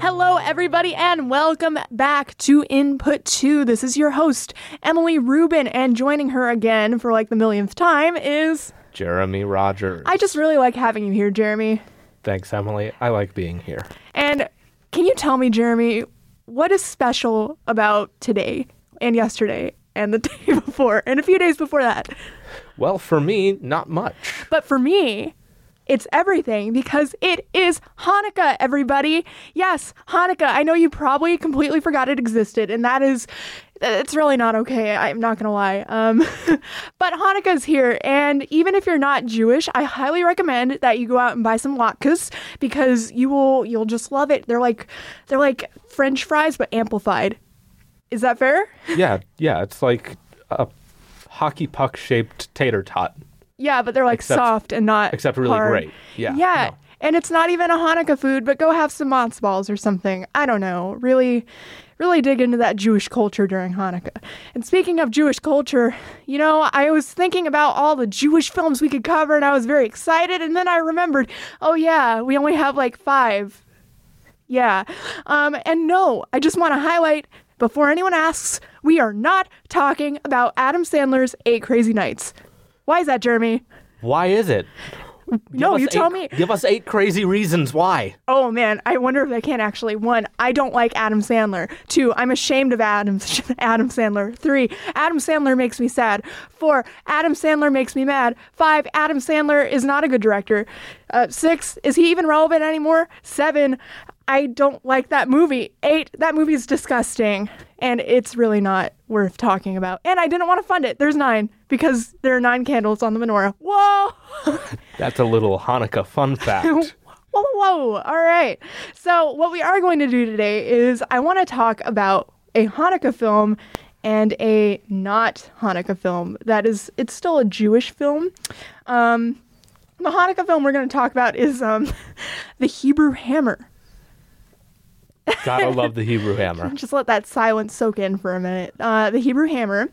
Hello, everybody, and welcome back to Input 2. This is your host, Emily Rubin, and joining her again for like the millionth time is. Jeremy Rogers. I just really like having you here, Jeremy. Thanks, Emily. I like being here. And can you tell me, Jeremy, what is special about today and yesterday and the day before and a few days before that? Well, for me, not much. But for me, it's everything because it is Hanukkah, everybody. Yes, Hanukkah. I know you probably completely forgot it existed, and that is. It's really not okay. I'm not gonna lie. Um, but Hanukkah's here, and even if you're not Jewish, I highly recommend that you go out and buy some latkes because you will you'll just love it. They're like they're like French fries but amplified. Is that fair? Yeah, yeah, it's like a hockey puck shaped tater tot, Yeah, but they're like Except- soft and not except really hard. great. Yeah. Yeah. no. And it's not even a Hanukkah food, but go have some matzo balls or something. I don't know. Really, really dig into that Jewish culture during Hanukkah. And speaking of Jewish culture, you know, I was thinking about all the Jewish films we could cover and I was very excited. And then I remembered, oh, yeah, we only have like five. Yeah. Um, and no, I just want to highlight before anyone asks, we are not talking about Adam Sandler's Eight Crazy Nights. Why is that, Jeremy? Why is it? No, you us tell me. Give us eight crazy reasons why. Oh man, I wonder if I can't actually. One, I don't like Adam Sandler. Two, I'm ashamed of Adam Adam Sandler. Three, Adam Sandler makes me sad. Four, Adam Sandler makes me mad. Five, Adam Sandler is not a good director. Uh, six, is he even relevant anymore? Seven, I don't like that movie. Eight, that movie is disgusting, and it's really not worth talking about. And I didn't want to fund it. There's nine because there are nine candles on the menorah. Whoa. That's a little Hanukkah fun fact. Whoa, whoa, whoa. All right. So, what we are going to do today is I want to talk about a Hanukkah film and a not Hanukkah film. That is, it's still a Jewish film. Um, the Hanukkah film we're going to talk about is um, The Hebrew Hammer. Gotta love the Hebrew hammer. Just let that silence soak in for a minute. Uh, the Hebrew Hammer.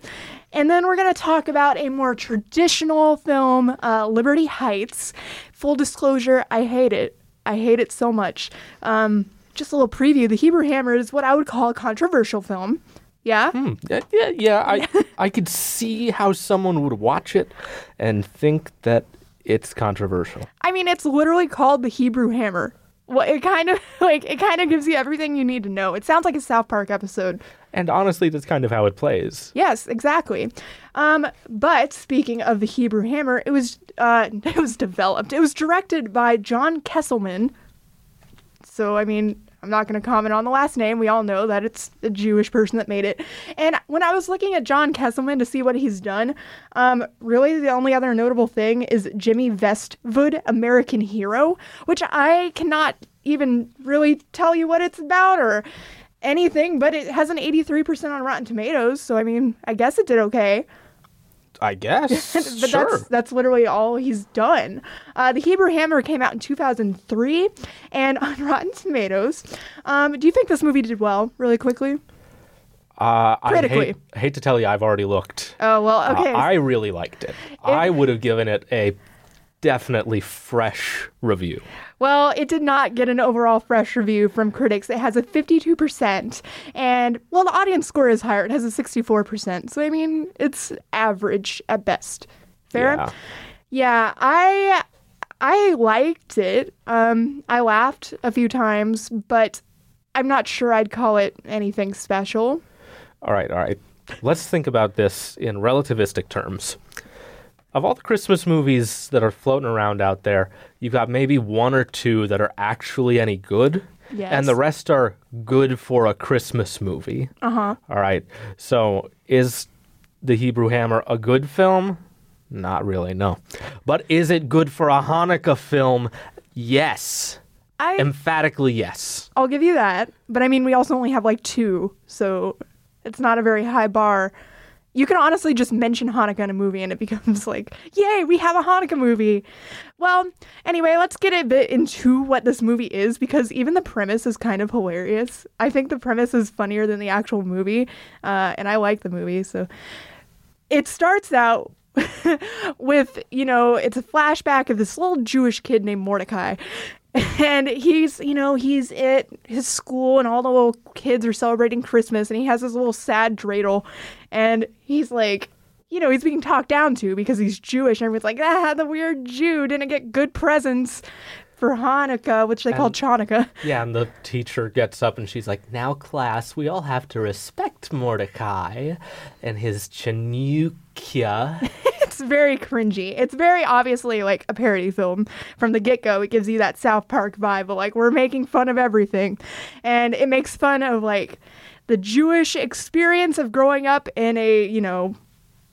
And then we're going to talk about a more traditional film, uh, Liberty Heights. Full disclosure, I hate it. I hate it so much. Um, just a little preview. The Hebrew Hammer is what I would call a controversial film. Yeah? Yeah, yeah, yeah. I I could see how someone would watch it and think that it's controversial. I mean, it's literally called The Hebrew Hammer. Well, it kind of like it kind of gives you everything you need to know. It sounds like a South Park episode. And honestly, that's kind of how it plays. Yes, exactly. Um, but speaking of the Hebrew Hammer, it was uh, it was developed. It was directed by John Kesselman. So I mean, I'm not going to comment on the last name. We all know that it's a Jewish person that made it. And when I was looking at John Kesselman to see what he's done, um, really the only other notable thing is Jimmy Westwood, American Hero, which I cannot even really tell you what it's about or anything, but it has an 83% on Rotten Tomatoes. So I mean, I guess it did okay. I guess. but sure. that's that's literally all he's done. Uh, the Hebrew Hammer came out in 2003, and on Rotten Tomatoes, um, do you think this movie did well? Really quickly. Uh, I hate, hate to tell you, I've already looked. Oh well, Uh, okay. I really liked it. I would have given it a definitely fresh review. Well, it did not get an overall fresh review from critics. It has a 52%, and well, the audience score is higher. It has a 64%. So I mean, it's average at best. Fair. Yeah. Yeah, I I liked it. Um, I laughed a few times, but I'm not sure I'd call it anything special. All right, all right. Let's think about this in relativistic terms. Of all the Christmas movies that are floating around out there, you've got maybe one or two that are actually any good. Yes. And the rest are good for a Christmas movie. Uh huh. All right. So is The Hebrew Hammer a good film? Not really, no. But is it good for a Hanukkah film? Yes. I Emphatically yes. I'll give you that, but I mean we also only have like two, so it's not a very high bar. You can honestly just mention Hanukkah in a movie and it becomes like, yay, we have a Hanukkah movie. Well, anyway, let's get a bit into what this movie is because even the premise is kind of hilarious. I think the premise is funnier than the actual movie, uh, and I like the movie. So it starts out with, you know, it's a flashback of this little Jewish kid named Mordecai. And he's, you know, he's at his school, and all the little kids are celebrating Christmas, and he has this little sad dreidel, and he's like, you know, he's being talked down to because he's Jewish, and everyone's like, ah, the weird Jew didn't get good presents for Hanukkah, which they call Chanukah. Yeah, and the teacher gets up and she's like, Now, class, we all have to respect Mordecai and his Chanukia. It's very cringy. It's very obviously like a parody film from the get go. It gives you that South Park vibe of like we're making fun of everything, and it makes fun of like the Jewish experience of growing up in a you know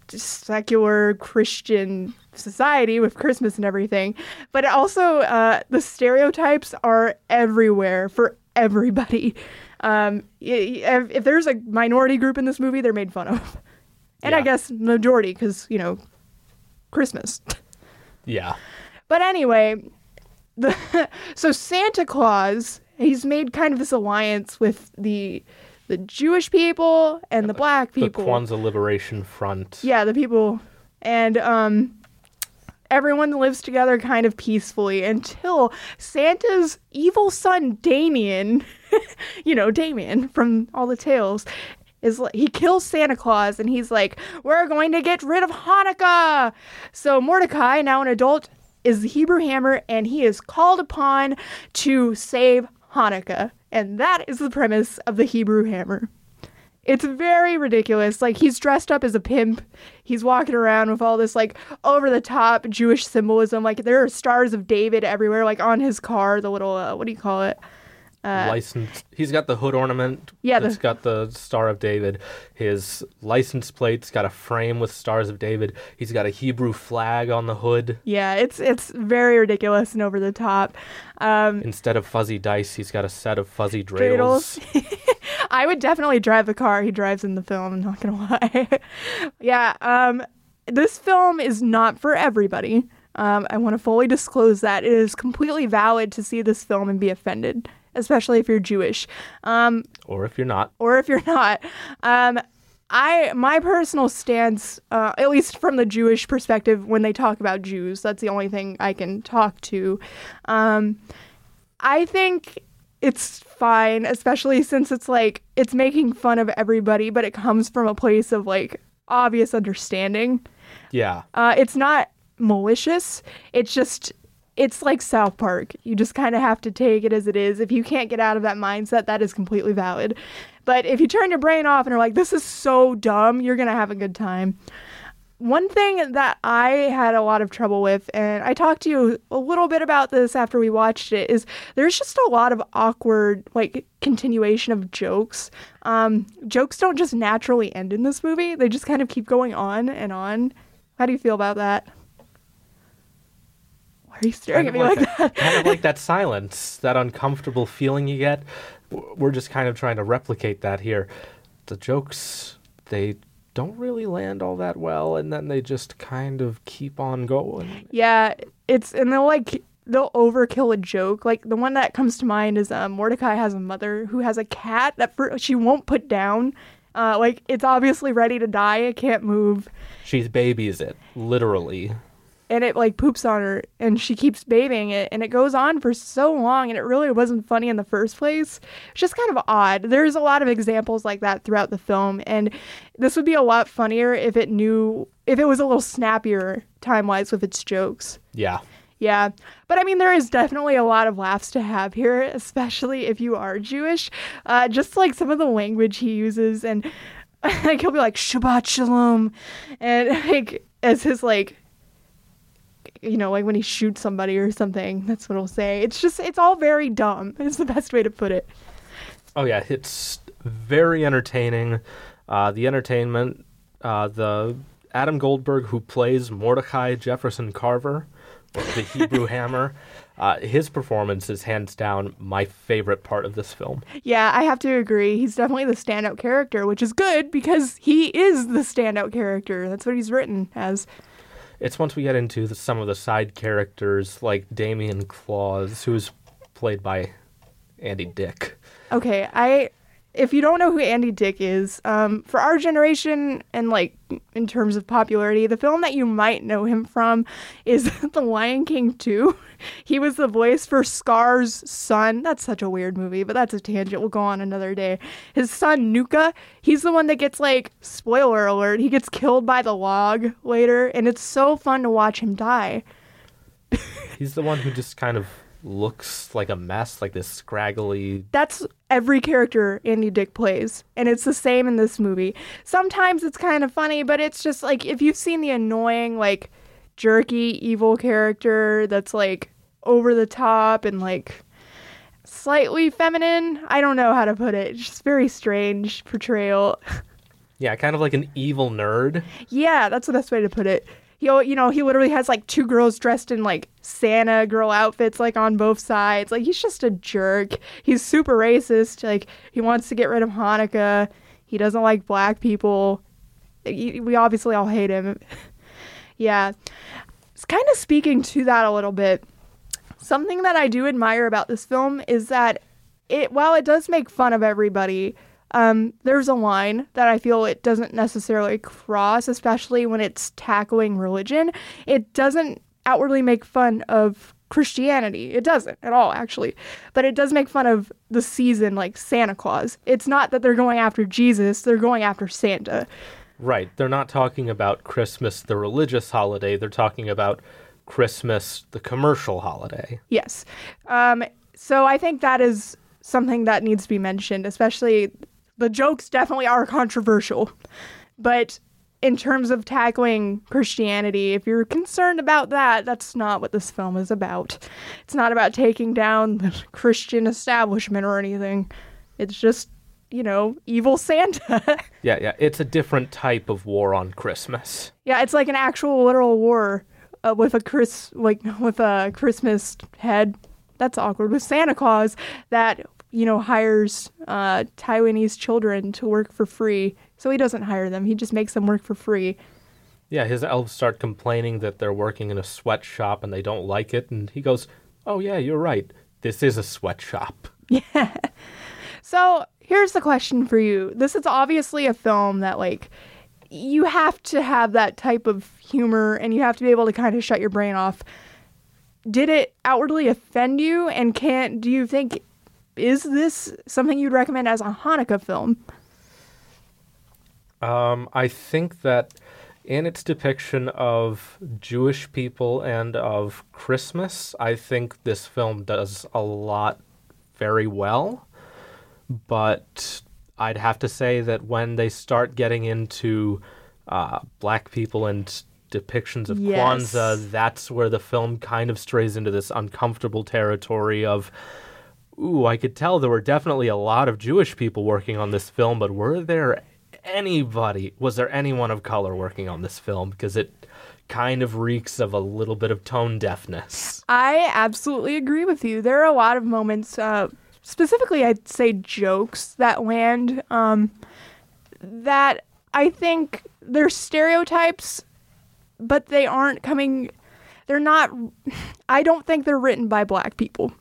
secular Christian society with Christmas and everything. But also, uh, the stereotypes are everywhere for everybody. Um, if, if there's a minority group in this movie, they're made fun of. And I guess majority, because, you know, Christmas. yeah. But anyway, the so Santa Claus, he's made kind of this alliance with the the Jewish people and the black people. The Kwanzaa Liberation Front. Yeah, the people and um everyone lives together kind of peacefully until Santa's evil son Damien, you know, Damien from all the tales is he kills Santa Claus and he's like, "We're going to get rid of Hanukkah." So Mordecai, now an adult, is the Hebrew hammer and he is called upon to save Hanukkah. And that is the premise of the Hebrew hammer. It's very ridiculous. Like he's dressed up as a pimp. He's walking around with all this like over the top Jewish symbolism. Like there are stars of David everywhere, like on his car, the little uh, what do you call it? License. He's got the hood ornament. Yeah, the- It's got the Star of David. His license plate's got a frame with Stars of David. He's got a Hebrew flag on the hood. Yeah, it's it's very ridiculous and over the top. Um, Instead of fuzzy dice, he's got a set of fuzzy dreidels. I would definitely drive the car he drives in the film. I'm not gonna lie. yeah, um, this film is not for everybody. Um, I want to fully disclose that it is completely valid to see this film and be offended, especially if you're Jewish. Um, Or if you're not, or if you're not. Um, I my personal stance, uh, at least from the Jewish perspective, when they talk about Jews, that's the only thing I can talk to. Um, I think it's fine, especially since it's like it's making fun of everybody, but it comes from a place of like obvious understanding. yeah. Uh, it's not malicious. It's just it's like South Park. You just kind of have to take it as it is. If you can't get out of that mindset, that is completely valid. But if you turn your brain off and are like, "This is so dumb," you're gonna have a good time. One thing that I had a lot of trouble with, and I talked to you a little bit about this after we watched it, is there's just a lot of awkward, like, continuation of jokes. Um, jokes don't just naturally end in this movie, they just kind of keep going on and on. How do you feel about that? Why are you staring at me like like that, that? kind of like that silence, that uncomfortable feeling you get. We're just kind of trying to replicate that here. The jokes, they don't really land all that well, and then they just kind of keep on going. Yeah, it's and they'll like they'll overkill a joke. Like the one that comes to mind is um, Mordecai has a mother who has a cat that for, she won't put down. Uh, like it's obviously ready to die. It can't move, She's babies it, literally. And it like poops on her, and she keeps babying it, and it goes on for so long, and it really wasn't funny in the first place. It's just kind of odd. There's a lot of examples like that throughout the film, and this would be a lot funnier if it knew if it was a little snappier time wise with its jokes. Yeah. Yeah. But I mean, there is definitely a lot of laughs to have here, especially if you are Jewish. Uh, just like some of the language he uses, and like he'll be like, Shabbat Shalom. And like, as his like, you know, like when he shoots somebody or something, that's what he'll say. It's just, it's all very dumb, is the best way to put it. Oh yeah, it's very entertaining. Uh, the entertainment, uh, the Adam Goldberg who plays Mordecai Jefferson Carver, the Hebrew Hammer, Uh, his performance is hands down my favorite part of this film. Yeah, I have to agree. He's definitely the standout character, which is good because he is the standout character. That's what he's written as. It's once we get into the, some of the side characters like Damien Claus, who's played by Andy Dick. Okay, I if you don't know who Andy Dick is, um, for our generation and like in terms of popularity, the film that you might know him from is The Lion King 2. He was the voice for Scar's son. That's such a weird movie, but that's a tangent. We'll go on another day. His son, Nuka, he's the one that gets like, spoiler alert, he gets killed by the log later, and it's so fun to watch him die. He's the one who just kind of looks like a mess, like this scraggly. That's every character Andy Dick plays, and it's the same in this movie. Sometimes it's kind of funny, but it's just like if you've seen the annoying, like, jerky, evil character that's like over the top and like slightly feminine. I don't know how to put it. It's just very strange portrayal. Yeah, kind of like an evil nerd. yeah, that's the best way to put it. He, you know, he literally has like two girls dressed in like Santa girl outfits, like on both sides. Like he's just a jerk. He's super racist. Like he wants to get rid of Hanukkah. He doesn't like black people. We obviously all hate him. yeah, it's kind of speaking to that a little bit. Something that I do admire about this film is that it, while it does make fun of everybody, um, there's a line that I feel it doesn't necessarily cross, especially when it's tackling religion. It doesn't outwardly make fun of Christianity. It doesn't at all, actually. But it does make fun of the season, like Santa Claus. It's not that they're going after Jesus, they're going after Santa. Right. They're not talking about Christmas, the religious holiday. They're talking about Christmas, the commercial holiday. Yes. Um, so I think that is something that needs to be mentioned, especially the jokes definitely are controversial. But in terms of tackling Christianity, if you're concerned about that, that's not what this film is about. It's not about taking down the Christian establishment or anything. It's just, you know, evil Santa. Yeah, yeah. It's a different type of war on Christmas. yeah, it's like an actual literal war uh, with a Chris like with a Christmas head. That's awkward with Santa Claus that you know hires uh, Taiwanese children to work for free. So he doesn't hire them; he just makes them work for free. Yeah, his elves start complaining that they're working in a sweatshop and they don't like it, and he goes, "Oh yeah, you're right. This is a sweatshop." Yeah. So here's the question for you. This is obviously a film that like you have to have that type of humor and you have to be able to kind of shut your brain off. Did it outwardly offend you and can't do you think is this something you'd recommend as a Hanukkah film? Um, I think that in its depiction of Jewish people and of Christmas, I think this film does a lot very well. But I'd have to say that when they start getting into uh, black people and depictions of Yes. Kwanzaa, that's where the film kind of strays into this uncomfortable territory of. Ooh, I could tell there were definitely a lot of Jewish people working on this film, but were there anybody, was there anyone of color working on this film? Because it kind of reeks of a little bit of tone deafness. I absolutely agree with you. There are a lot of moments, uh, specifically, I'd say jokes that land um, that I think they're stereotypes, but they aren't coming. They're not. I don't think they're written by black people.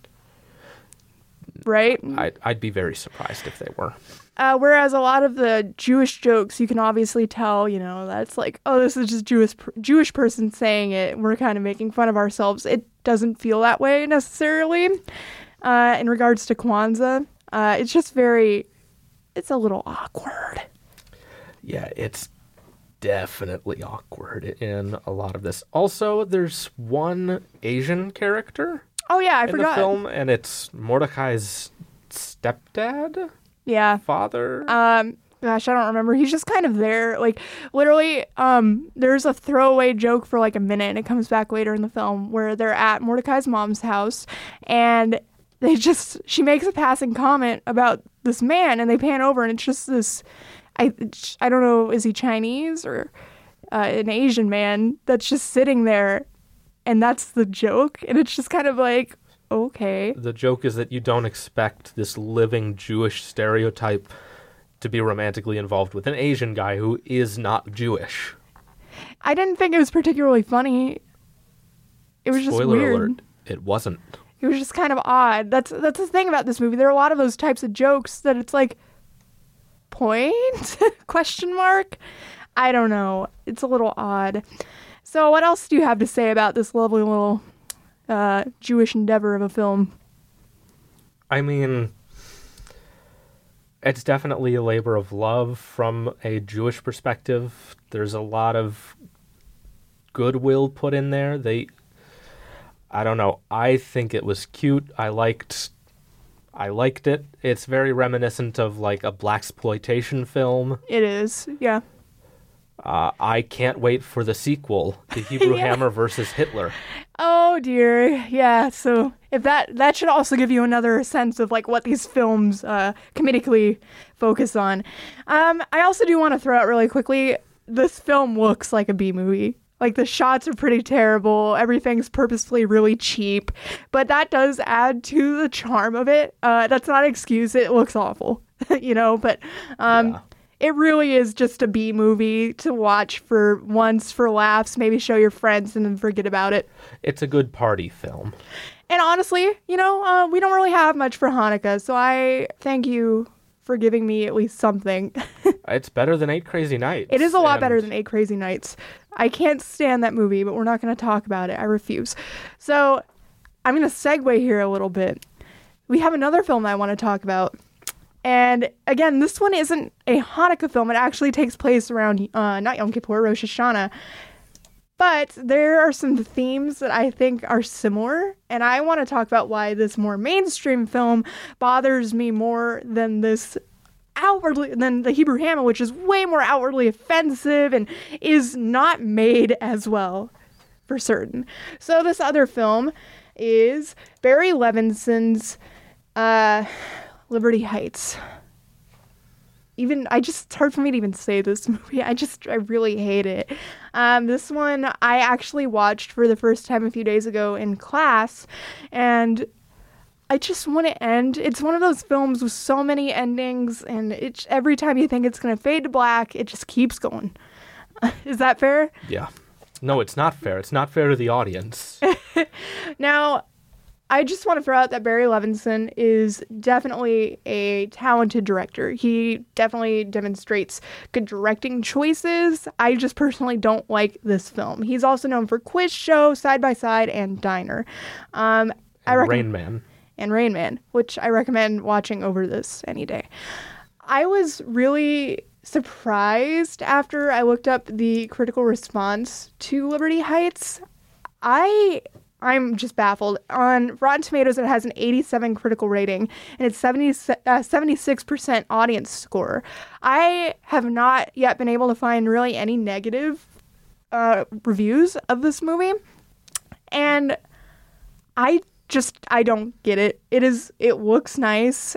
Right? I'd, I'd be very surprised if they were. Uh, whereas a lot of the Jewish jokes, you can obviously tell, you know, that's like, oh, this is just Jewish Jewish person saying it. We're kind of making fun of ourselves. It doesn't feel that way necessarily. Uh, in regards to Kwanzaa, uh, it's just very, it's a little awkward. Yeah, it's definitely awkward in a lot of this. Also, there's one Asian character Oh yeah, I in forgot. the film, and it's Mordecai's stepdad, Yeah. father. Um, gosh, I don't remember. He's just kind of there. Like literally, um, there's a throwaway joke for like a minute, and it comes back later in the film where they're at Mordecai's mom's house, and they just she makes a passing comment about this man, and they pan over, and it's just this. I I don't know, is he Chinese or uh, an Asian man that's just sitting there, and that's the joke, and it's just kind of like Okay. The joke is that you don't expect this living Jewish stereotype to be romantically involved with an Asian guy who is not Jewish. I didn't think it was particularly funny. It was just Spoiler weird. alert, it wasn't. It was just kind of odd. That's that's the thing about this movie. There are a lot of those types of jokes that it's like point question mark. I don't know. It's a little odd. So what else do you have to say about this lovely little uh, Jewish endeavor of a film? I mean, it's definitely a labor of love from a Jewish perspective. There's a lot of goodwill put in there. They, I don't know. I think it was cute. I liked, I liked it. It's very reminiscent of like a blaxploitation film. It is, yeah. Uh, I can't wait for the sequel, The Hebrew Yeah. Hammer versus Hitler. Oh dear, yeah. So if that that should also give you another sense of like what these films uh, comedically focus on. Um, I also do want to throw out really quickly. This film looks like a B movie. Like the shots are pretty terrible. Everything's purposefully really cheap, but that does add to the charm of it. Uh, that's not an excuse. It looks awful, you know. But um, Yeah. It really is just a B movie to watch for once for laughs. Maybe show your friends and then forget about it. It's a good party film. And honestly, you know, uh, we don't really have much for Hanukkah, so I thank you for giving me at least something. It's better than Eight Crazy Nights. it is a lot better than Eight Crazy Nights. I can't stand that movie, but we're not going to talk about it. I refuse. So I'm going to segue here a little bit. We have another film I want to talk about. And again, this one isn't a Hanukkah film. It actually takes place around, uh, not Yom Kippur, Rosh Hashanah. But there are some themes that I think are similar, and I want to talk about why this more mainstream film bothers me more than this outwardly than the Hebrew Hammer, which is way more outwardly offensive and is not made as well, for certain. So this other film is Barry Levinson's uh, Liberty Heights even I just it's hard for me to even say this movie. I just I really hate it. Um, this one I actually watched for the first time a few days ago in class, and I just want to end. It's one of those films with so many endings, and it every time you think it's gonna fade to black, it just keeps going. Is that fair? Yeah. No, it's not fair. It's not fair to the audience. Now, I just want to throw out that Barry Levinson is definitely a talented director. He definitely demonstrates good directing choices. I just personally don't like this film. He's also known for Quiz Show, Side by Side, and Diner. Um, I And reckon Rain Man. and Rain Man, which I recommend watching over this any day. I was really surprised after I looked up the critical response to Liberty Heights. I I'm just baffled. On Rotten Tomatoes, it has an 87 critical rating and it's 70, uh, 76% audience score. I have not yet been able to find really any negative uh, reviews of this movie. And I just I don't get it. It is it looks nice,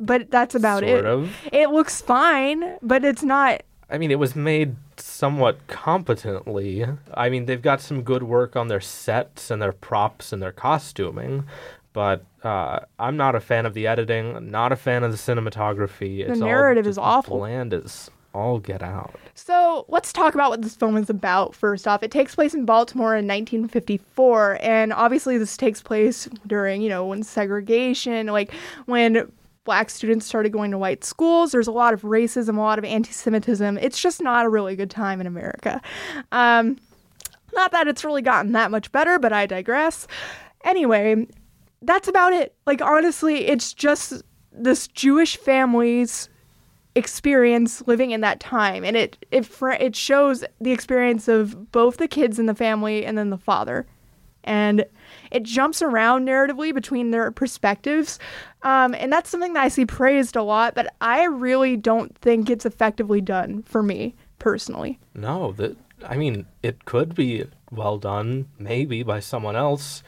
but that's about Sort it. of. It looks fine, but it's not I mean, it was made somewhat competently. I mean, they've got some good work on their sets and their props and their costuming, but uh, I'm not a fan of the editing. Not a fan of the cinematography. It's all narrative is awful. Bland as all get out. So let's talk about what this film is about first off. It takes place in Baltimore in 1954, and obviously this takes place during, you know, when segregation, like when black students started going to white schools. There's a lot of racism, a lot of anti Semitism. It's just not a really good time in America. Um, not that it's really gotten that much better, but I digress. Anyway, that's about it. Like, honestly, it's just this Jewish family's experience living in that time and it it it shows the experience of both the kids in the family and then the father and it jumps around narratively between their perspectives um, and that's something that i see praised a lot but i really don't think it's effectively done for me personally No, that I mean, it could be well done, maybe by someone else,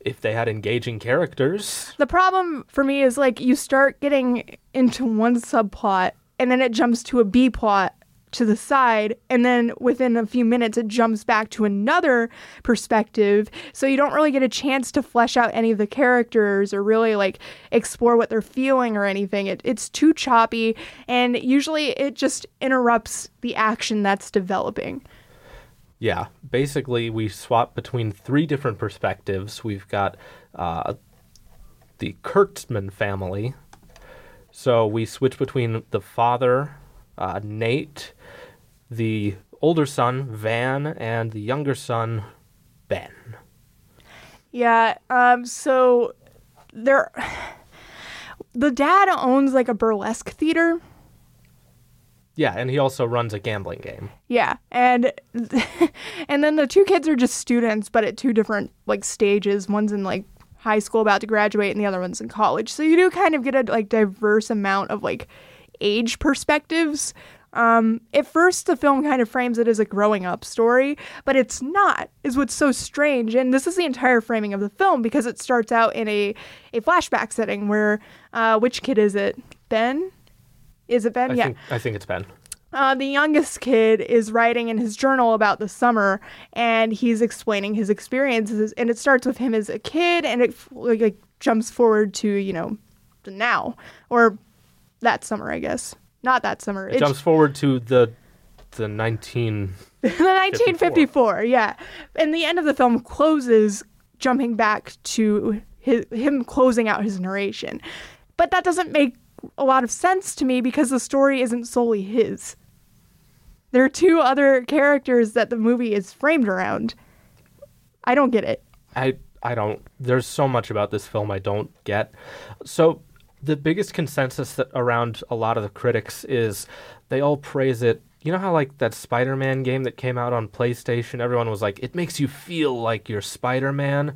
if they had engaging characters. the problem for me is like you start getting into one subplot and then it jumps to a b plot to the side and then within a few minutes it jumps back to another perspective so you don't really get a chance to flesh out any of the characters or really like explore what they're feeling or anything it, it's too choppy and usually it just interrupts the action that's developing Yeah, basically, we swap between three different perspectives. We've got uh, the Kurtzman family. So we switch between the father, uh, Nate, the older son, Van, and the younger son, Ben. Yeah, um, so there the dad owns like a burlesque theater. Yeah, and he also runs a gambling game. Yeah, and and then the two kids are just students, but at two different like stages. One's in like high school about to graduate, and the other one's in college. So you do kind of get a like diverse amount of like age perspectives. Um, at first, the film kind of frames it as a growing up story, but it's not. Is what's so strange, and this is the entire framing of the film because it starts out in a a flashback setting where uh, which kid is it? Ben. Is it Ben? I yeah. think I think it's Ben. Uh, the youngest kid is writing in his journal about the summer, and he's explaining his experiences. And it starts with him as a kid, and it like, like jumps forward to you know, now or that summer, I guess. Not that summer. It jumps forward to the the 19 the 1954, yeah. And the end of the film closes jumping back to his, him closing out his narration. But that doesn't make a lot of sense to me because the story isn't solely his. There are two other characters that the movie is framed around. I don't get it. I I don't. There's so much about this film I don't get. So the biggest consensus that around a lot of the critics is they all praise it. You know how like that Spider-Man game that came out on PlayStation, everyone was like, it makes you feel like you're Spider-Man.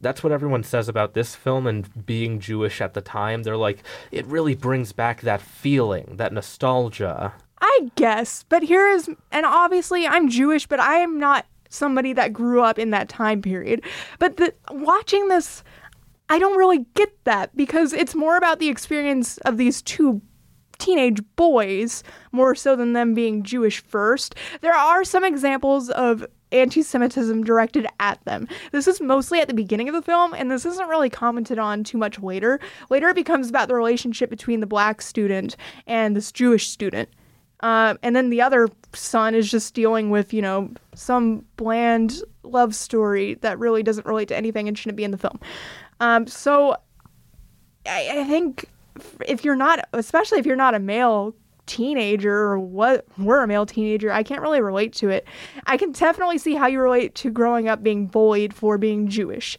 That's what everyone says about this film and being Jewish at the time. They're like, it really brings back that feeling, that nostalgia. I guess, but here is, and obviously I'm Jewish, but I am not somebody that grew up in that time period. But the, watching this, I don't really get that because it's more about the experience of these two teenage boys more so than them being Jewish first. There are some examples of anti Semitism directed at them. This is mostly at the beginning of the film, and this isn't really commented on too much later. Later, it becomes about the relationship between the black student and this Jewish student. Um, and then the other son is just dealing with, you know, some bland love story that really doesn't relate to anything and shouldn't be in the film. Um, so I, I think if you're not, especially if you're not a male teenager or what we're a male teenager, I can't really relate to it. I can definitely see how you relate to growing up being bullied for being Jewish.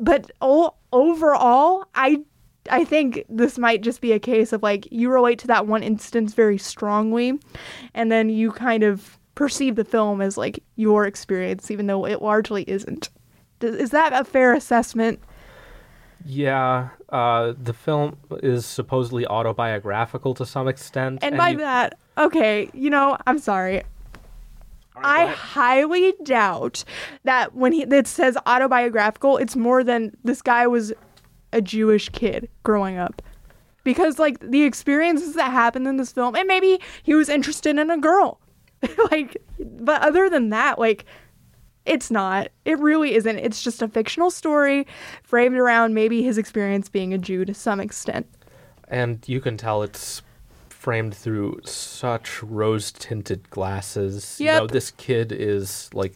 But o- overall, I I think this might just be a case of like you relate to that one instance very strongly, and then you kind of perceive the film as like your experience, even though it largely isn't. Does, is that a fair assessment? Yeah, uh, the film is supposedly autobiographical to some extent. And, by you- that, okay, you know, I'm sorry. I highly doubt that when he it says autobiographical, it's more than this guy was a Jewish kid growing up. Because like the experiences that happened in this film, and maybe he was interested in a girl. like but other than that, like it's not. It really isn't. It's just a fictional story framed around maybe his experience being a Jew to some extent. and you can tell it's framed through such rose-tinted glasses. You know, this kid is like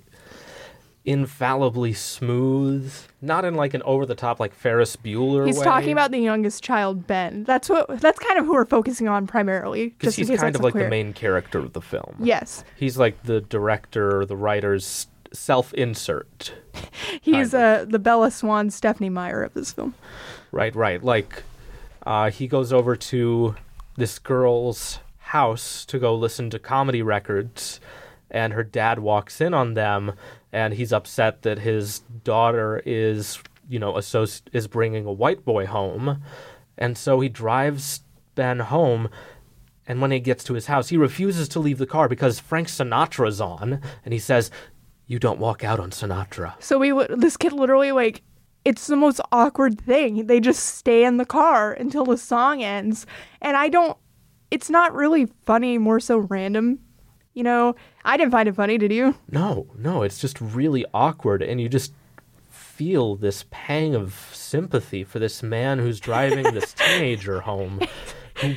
infallibly smooth, not in like an over-the-top like Ferris Bueller He's way. talking about the youngest child, Ben. That's what. That's kind of who we're focusing on primarily. because he's kind of like the main character of the film. Yes, He's like the director the writer's self-insert. he's uh, the Bella Swan, Stephenie Meyer of this film. Right, right. Like, uh, he goes over to this girl's house to go listen to comedy records, and her dad walks in on them, and he's upset that his daughter is, you know, associ- is bringing a white boy home, and so he drives Ben home. And when he gets to his house, he refuses to leave the car because Frank Sinatra's on, and he says, "You don't walk out on Sinatra." So we would. This kid literally like. It's the most awkward thing. They just stay in the car until the song ends, and I don't. It's not really funny. More so random. You know, I didn't find it funny, did you? No, no, it's just really awkward, and you just feel this pang of sympathy for this man who's driving this teenager home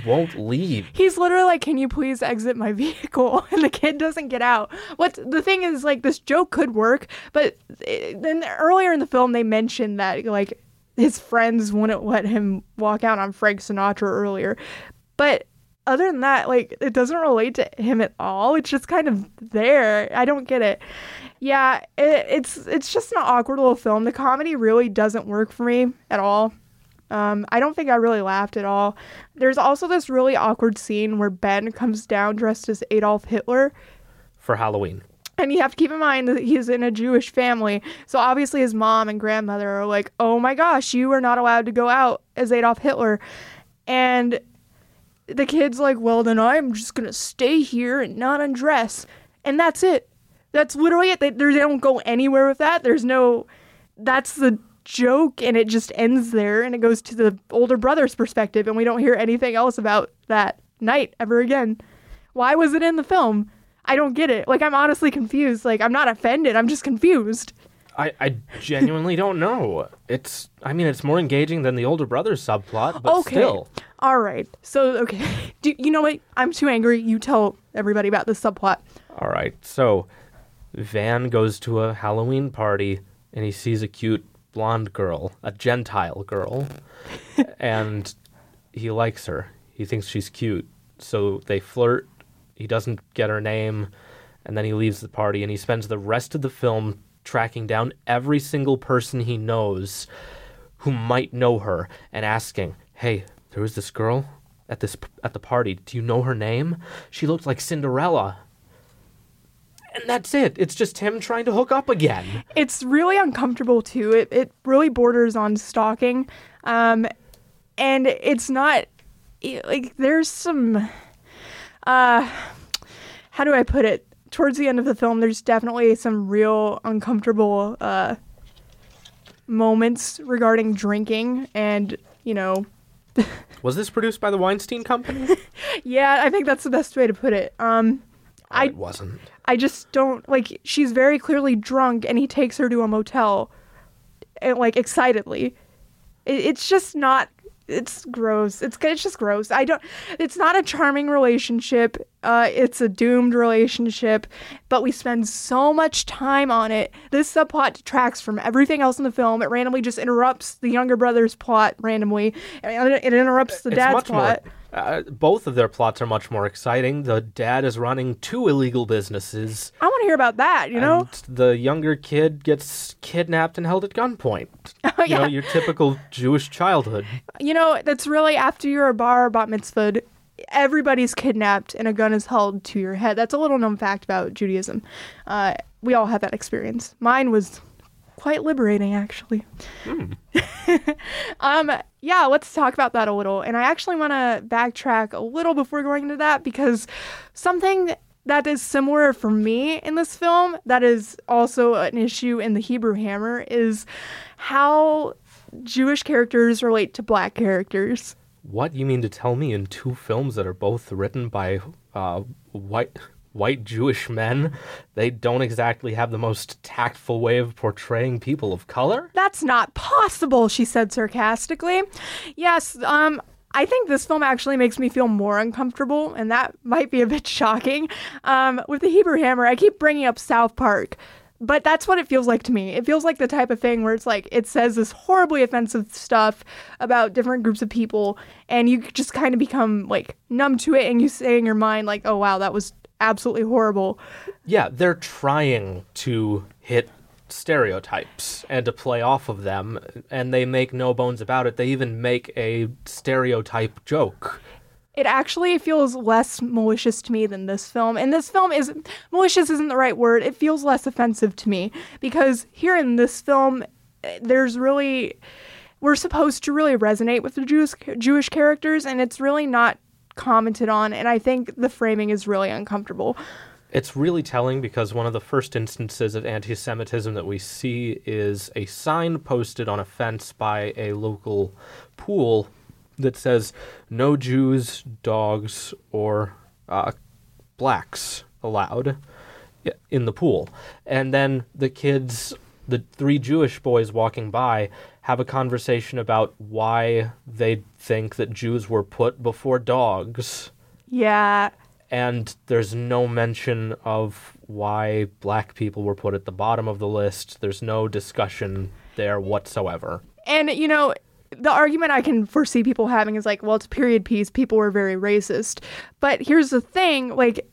won't leave. He's literally like, "Can you please exit my vehicle?" And the kid doesn't get out. What the thing is, like, this joke could work, but it, then earlier in the film they mentioned that like his friends wouldn't let him walk out on Frank Sinatra earlier, but other than that, like, it doesn't relate to him at all. It's just kind of there. I don't get it. Yeah, it, it's it's just an awkward little film. The comedy really doesn't work for me at all. Um, I don't think I really laughed at all. There's also this really awkward scene where Ben comes down dressed as Adolf Hitler. For Halloween. And you have to keep in mind that he's in a Jewish family. So obviously his mom and grandmother are like, oh my gosh, you are not allowed to go out as Adolf Hitler. And the kid's like, well, then I'm just going to stay here and not undress. And that's it. That's literally it. They, they don't go anywhere with that. There's no, that's the joke and it just ends there and it goes to the older brother's perspective and we don't hear anything else about that night ever again. Why was it in the film? I don't get it. Like I'm honestly confused. Like I'm not offended. I'm just confused. I, I genuinely don't know. It's I mean it's more engaging than the older brother subplot, but okay. still. All right. So okay. Do you know what? I'm too angry. You tell everybody about this subplot. All right. So Van goes to a Halloween party and he sees a cute blonde girl, a Gentile girl, and he likes her. He thinks she's cute. So they flirt. He doesn't get her name, and then he leaves the party and he spends the rest of the film tracking down every single person he knows who might know her and asking, "Hey, there was this girl at this at the party. Do you know her name? She looked like Cinderella." And that's it. It's just him trying to hook up again. It's really uncomfortable too. It it really borders on stalking, um, and it's not like there's some. Uh, how do I put it? Towards the end of the film, there's definitely some real uncomfortable uh, moments regarding drinking, and you know. Was this produced by the Weinstein Company? yeah, I think that's the best way to put it. Um, oh, I it wasn't. I just don't like. She's very clearly drunk, and he takes her to a motel, and like excitedly. It, it's just not. It's gross. It's it's just gross. I don't. It's not a charming relationship. Uh, it's a doomed relationship. But we spend so much time on it. This subplot detracts from everything else in the film. It randomly just interrupts the younger brother's plot randomly. It interrupts the dad's plot. More uh, both of their plots are much more exciting. The dad is running two illegal businesses. I want to hear about that, you know? the younger kid gets kidnapped and held at gunpoint. Oh, yeah. You know, your typical Jewish childhood. You know, that's really after you're a bar bat mitzvah, everybody's kidnapped and a gun is held to your head. That's a little known fact about Judaism. Uh, we all have that experience. Mine was quite liberating, actually. Hmm. um, yeah, let's talk about that a little. And I actually want to backtrack a little before going into that because something that is similar for me in this film, that is also an issue in the Hebrew Hammer, is how Jewish characters relate to black characters. What you mean to tell me in two films that are both written by uh, white white Jewish men, they don't exactly have the most tactful way of portraying people of color? That's not possible, she said sarcastically. Yes, um, I think this film actually makes me feel more uncomfortable, and that might be a bit shocking. Um, with the Hebrew Hammer, I keep bringing up South Park, but that's what it feels like to me. It feels like the type of thing where it's like it says this horribly offensive stuff about different groups of people, and you just kind of become like numb to it, and you say in your mind like, "Oh wow, that was absolutely horrible. Yeah, they're trying to hit stereotypes and to play off of them, and they make no bones about it. They even make a stereotype joke. It actually feels less malicious to me than this film. And this film is malicious isn't the right word. It feels less offensive to me because here in this film there's really we're supposed to really resonate with the Jewish Jewish characters and it's really not commented on, and I think the framing is really uncomfortable. It's really telling because one of the first instances of anti Semitism that we see is a sign posted on a fence by a local pool that says, No Jews, dogs, or uh, blacks allowed in the pool. And then the kids, the three Jewish boys walking by, have a conversation about why they think that Jews were put before dogs. Yeah. And there's no mention of why black people were put at the bottom of the list. There's no discussion there whatsoever. And you know, the argument I can foresee people having is like, well, it's period piece. People were very racist. But here's the thing, like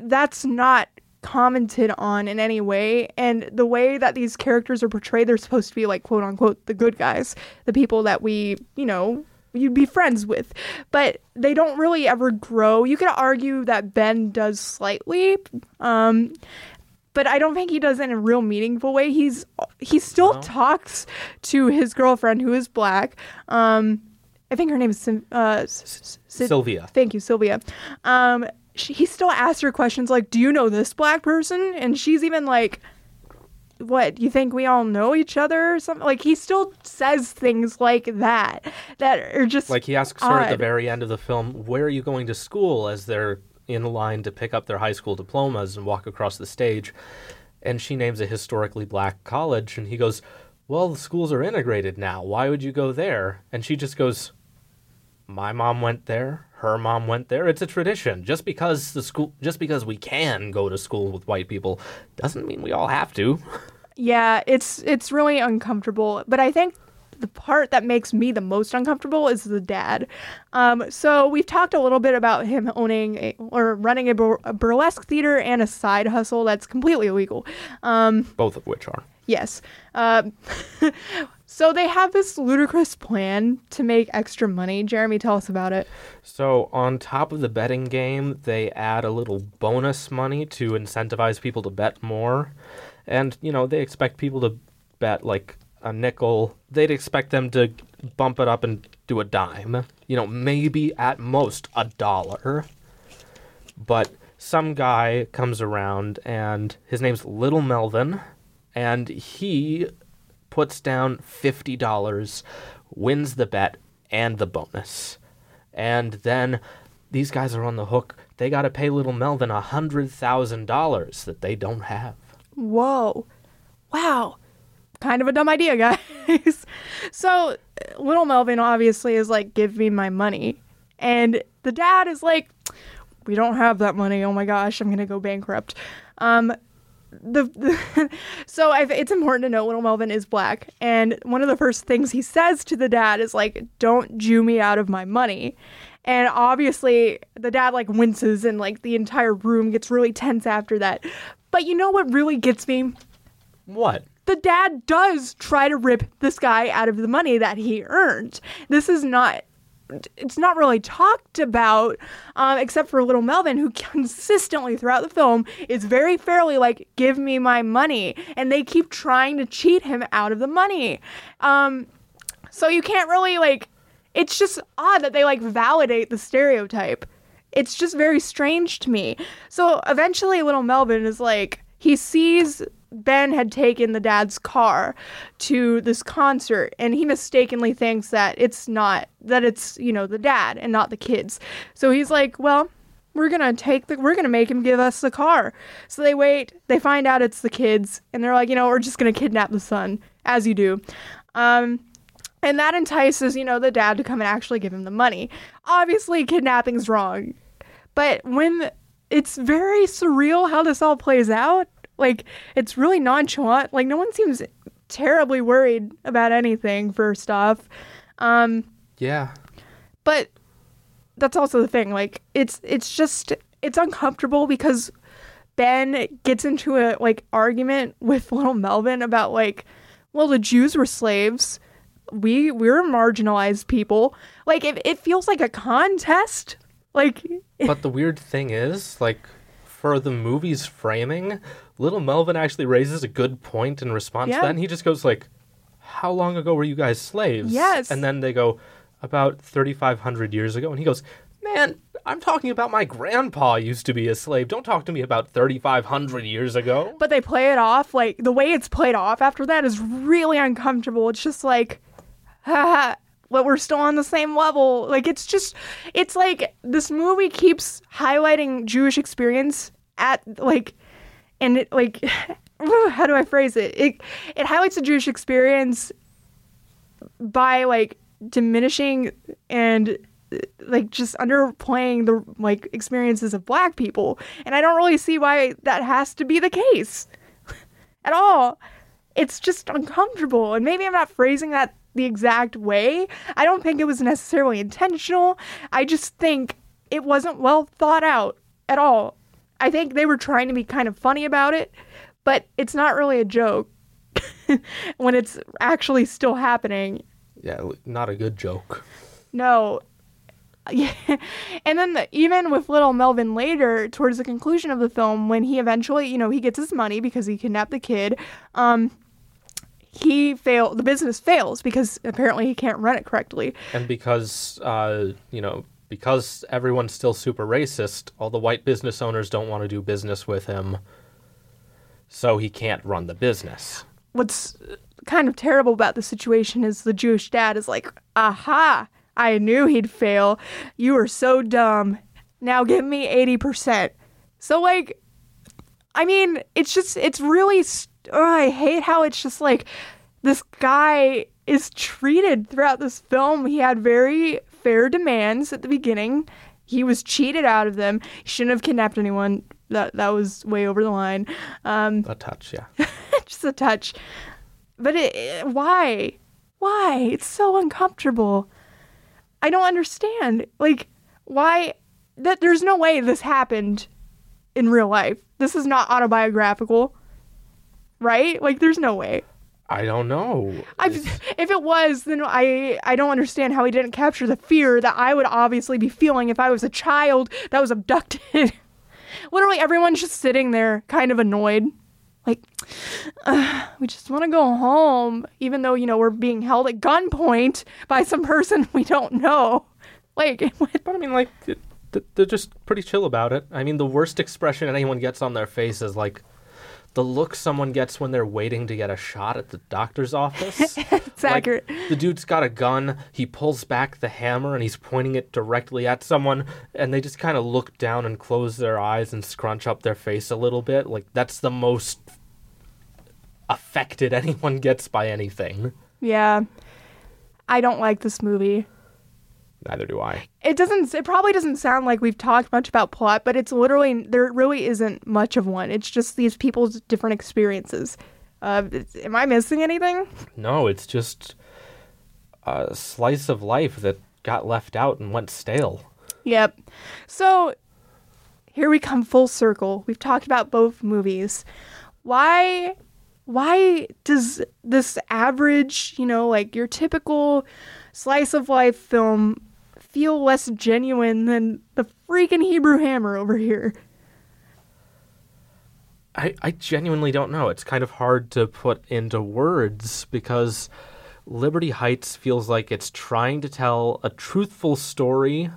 that's not commented on in any way and the way that these characters are portrayed they're supposed to be like quote unquote the good guys the people that we you know you'd be friends with but they don't really ever grow you could argue that ben does slightly um but I don't think he does it in a real meaningful way. He's he still No. talks to his girlfriend who is black. Um, I think her name is uh, S- S- Sylvia. Thank you, Sylvia. Um, she, he still asks her questions like, "Do you know this black person?" And she's even like, "What? You think we all know each other or something?" Like he still says things like that that are just Like he asks her at the very end of the film, "Where are you going to school?" as they're in line to pick up their high school diplomas and walk across the stage, and she names a historically black college, and he goes, "Well, the schools are integrated now. Why would you go there?" And she just goes, "My mom went there. Her mom went there. It's a tradition. Just because the school, just because we can go to school with white people, doesn't mean we all have to." Yeah, it's it's really uncomfortable. But I think the part that makes me the most uncomfortable is the dad. Um, so we've talked a little bit about him owning a, or running a, bur- a burlesque theater and a side hustle that's completely illegal. Um, Both of which are. yes. Um, so they have this ludicrous plan to make extra money. Jeremy, tell us about it. So, on top of the betting game, they add a little bonus money to incentivize people to bet more. And, you know, they expect people to bet like a nickel. They'd expect them to bump it up and do a dime. You know, maybe at most a dollar. But some guy comes around and his name's Little Melvin. And he puts down $50, wins the bet and the bonus. And then these guys are on the hook. They got to pay little Melvin a $100,000 that they don't have. Whoa. Wow. Kind of a dumb idea, guys. so, little Melvin obviously is like, give me my money. And the dad is like, we don't have that money. Oh my gosh, I'm going to go bankrupt. Um, the, the so I, it's important to note little Melvin is black, and one of the first things he says to the dad is like, "Don't Jew me out of my money." And obviously, the dad like winces, and like the entire room gets really tense after that. But you know what really gets me? What? the dad does try to rip this guy out of the money that he earned. This is not. It's not really talked about, um, except for little Melvin, who consistently throughout the film is very fairly like, "Give me my money," and they keep trying to cheat him out of the money. Um, so you can't really like. It's just odd that they like validate the stereotype. It's just very strange to me. So eventually, little Melvin is like, he sees Ben had taken the dad's car to this concert and he mistakenly thinks that it's not that it's, you know, the dad and not the kids. So he's like, "Well, we're to take the we're to make him give us the car." So they wait, they find out it's the kids and they're like, "You know, we're just to kidnap the son as you do." Um and that entices, you know, the dad to come and actually give him the money. Obviously, kidnapping's wrong. But when it's very surreal how this all plays out, like it's really nonchalant. Like no one seems terribly worried about anything first off. Um Yeah. but that's also the thing. Like it's it's just it's uncomfortable because Ben gets into a like argument with little Melvin about like, well, the Jews were slaves. We we're marginalized people. Like it, it feels like a contest. Like But the weird thing is, like, for the movie's framing, little Melvin actually raises a good point in response Yeah. to that. And he just goes, like, how long ago were you guys slaves? Yes. And then they go, about 3,500 years ago. And he goes, man, I'm talking about my grandpa used to be a slave. Don't talk to me about 3,500 years ago. but they play it off like the way it's played off after that is really uncomfortable. It's just like, haha, but we're still on the same level. Like it's just, it's like this movie keeps highlighting Jewish experience at like and it like how do I phrase it? It it highlights the Jewish experience by like diminishing and uh, like just underplaying the like experiences of black people. And i don't really see why that has to be the case at all. It's just uncomfortable. And maybe i'm not phrasing that the exact way. I don't think it was necessarily intentional. I just think it wasn't well thought out at all i think they were trying to be kind of funny about it but it's not really a joke when it's actually still happening Yeah, not a good joke. no. Yeah. And then the, even with little Melvin later, towards the conclusion of the film, when he eventually, you know, he gets his money because he kidnapped the kid, um, he fail the business fails because apparently he can't run it correctly. And because, uh, you know, because everyone's still super racist, all the white business owners don't want to do business with him, so he can't run the business. What's uh, kind of terrible about the situation is the Jewish dad is like, "Aha, I knew he'd fail. You were so dumb. Now give me 80%." So like I mean, it's just it's really oh, I hate how it's just like this guy is treated throughout this film. He had very fair demands at the beginning. He was cheated out of them. He shouldn't have kidnapped anyone. That that was way over the line. Um, A touch, yeah. just a touch. But it, it- why? Why? It's so uncomfortable. I don't understand. Like, why? That there's no way this happened in real life. This is not autobiographical, right? Like, there's no way. I don't know. I, if it was, then I I don't understand how he didn't capture the fear that I would obviously be feeling if I was a child that was abducted. Literally, everyone's just sitting there, kind of annoyed, like "Ugh, we just want to go home, even though you know we're being held at gunpoint by some person we don't know. Like, what- But I mean, like, they're just pretty chill about it. I mean, the worst expression anyone gets on their face is like the look someone gets when they're waiting to get a shot at the doctor's office. it's Like, accurate. The dude's got a gun. He pulls back the hammer and he's pointing it directly at someone, and they just kind of look down and close their eyes and scrunch up their face a little bit. Like that's the most affected anyone gets by anything. Yeah, I don't like this movie. Neither do I. it doesn't it probably doesn't sound like we've talked much about plot but it's literally there really isn't much of one. It's just these people's different experiences. Uh, am i missing anything? No, it's just a slice of life that got left out and went stale. yep. So here we come full circle. We've talked about both movies. Why why does this average you know like your typical slice of life film feel less genuine than the freaking hebrew hammer over here I, I genuinely don't know. It's kind of hard to put into words because Liberty Heights feels like it's trying to tell a truthful story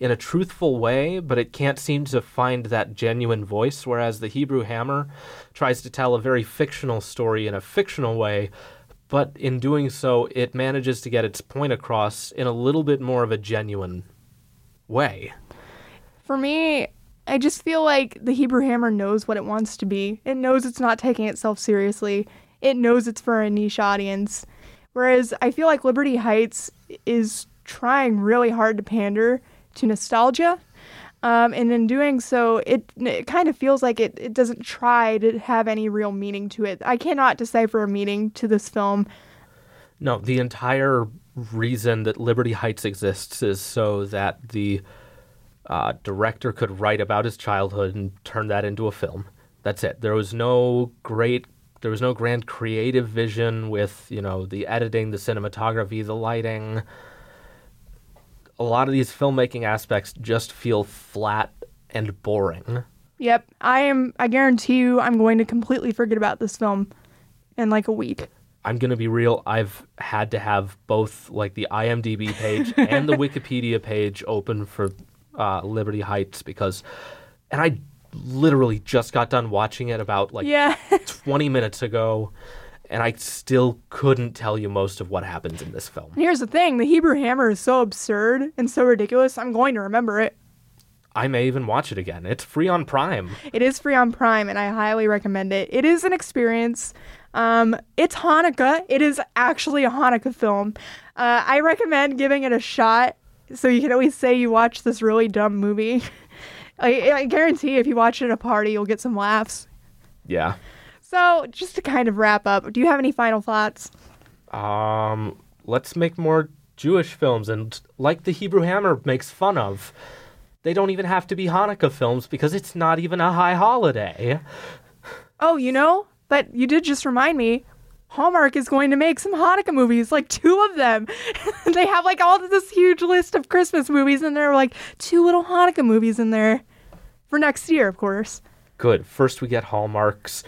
in a truthful way, but it can't seem to find that genuine voice. Whereas the Hebrew Hammer tries to tell a very fictional story in a fictional way, but in doing so, it manages to get its point across in a little bit more of a genuine way. For me, I just feel like the Hebrew Hammer knows what it wants to be. It knows it's not taking itself seriously. It knows it's for a niche audience. Whereas I feel like Liberty Heights is trying really hard to pander to nostalgia. Um, and in doing so, it, it kind of feels like it, it doesn't try to have any real meaning to it. I cannot decipher a meaning to this film. No, the entire reason that Liberty Heights exists is so that the uh, director could write about his childhood and turn that into a film. That's it. There was no great, there was no grand creative vision with you know the editing, the cinematography, the lighting. A lot of these filmmaking aspects just feel flat and boring. Yep, I am. I guarantee you, I'm going to completely forget about this film in like a week. I'm gonna be real. I've had to have both like the IMDb page and the Wikipedia page open for uh, Liberty Heights because, and I literally just got done watching it about like Yeah. 20 minutes ago, and I still couldn't tell you most of what happens in this film. Here's the thing the Hebrew Hammer is so absurd and so ridiculous, I'm going to remember it. I may even watch it again. It's free on Prime. It is free on Prime, and I highly recommend it. It is an experience. Um, it's Hanukkah. It is actually a Hanukkah film. Uh, I recommend giving it a shot, so you can always say you watched this really dumb movie. I, I guarantee if you watch it at a party, you'll get some laughs. Yeah. So, just to kind of wrap up, do you have any final thoughts? Um, let's make more Jewish films, and like the Hebrew Hammer makes fun of, they don't even have to be Hanukkah films because it's not even a high holiday. Oh, you know, but you did just remind me. Hallmark is going to make some Hanukkah movies, like two of them. they have like all this huge list of Christmas movies, and there are like two little Hanukkah movies in there for next year, of course. Good. First we get Hallmarks,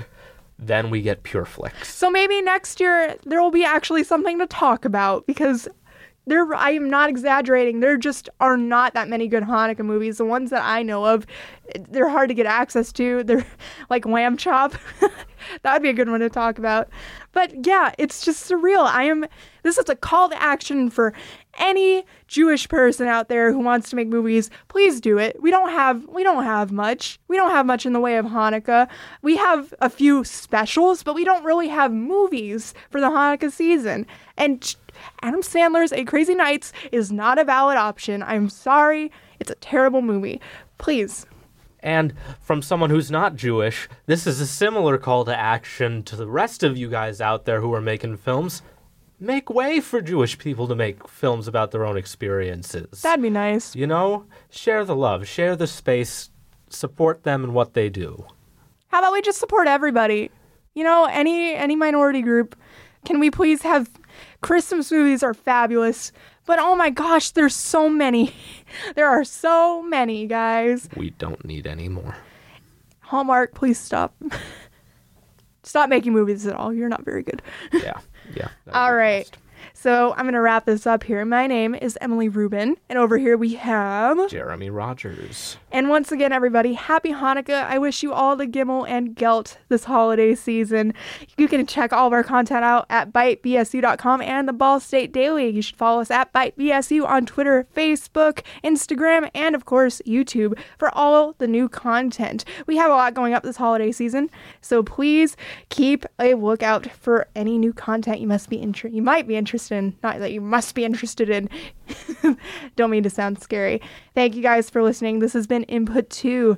then we get Pure Flix. So maybe next year there will be actually something to talk about because there I am not exaggerating. There just are not that many good Hanukkah movies. The ones that I know of, they're hard to get access to. They're like Lamb Chop. that would be a good one to talk about. But yeah, it's just surreal. I am this is a call to action for any Jewish person out there who wants to make movies. Please do it. We don't have we don't have much. We don't have much in the way of Hanukkah. We have a few specials, but we don't really have movies for the Hanukkah season. And Adam Sandler's Eight Crazy Nights is not a valid option. I'm sorry. It's a terrible movie. Please. And from someone who's not Jewish, this is a similar call to action to the rest of you guys out there who are making films. Make way for Jewish people to make films about their own experiences. That'd be nice. you know, share the love, share the space, support them in what they do. How about we just support everybody? You know, any any minority group. Can we please have Christmas movies are fabulous, but oh my gosh, there's so many. there are so many, guys. We don't need any more. Hallmark, please stop. stop making movies at all. You're not very good. Yeah, yeah. All right. best. So I'm going to wrap this up here. My name is Emily Rubin, and over here we have. Jeremy Rogers. And once again, everybody, happy Hanukkah. I wish you all the Gimel and Gelt this holiday season. You can check all of our content out at bytebsu.com and the Ball State Daily. You should follow us at bytebsu on Twitter, Facebook, Instagram, and of course, YouTube for all the new content. We have a lot going up this holiday season, so please keep a lookout for any new content you must be inter- you might be interested in, not that you must be interested in. Don't mean to sound scary. Thank you guys for listening. This has been Input 2.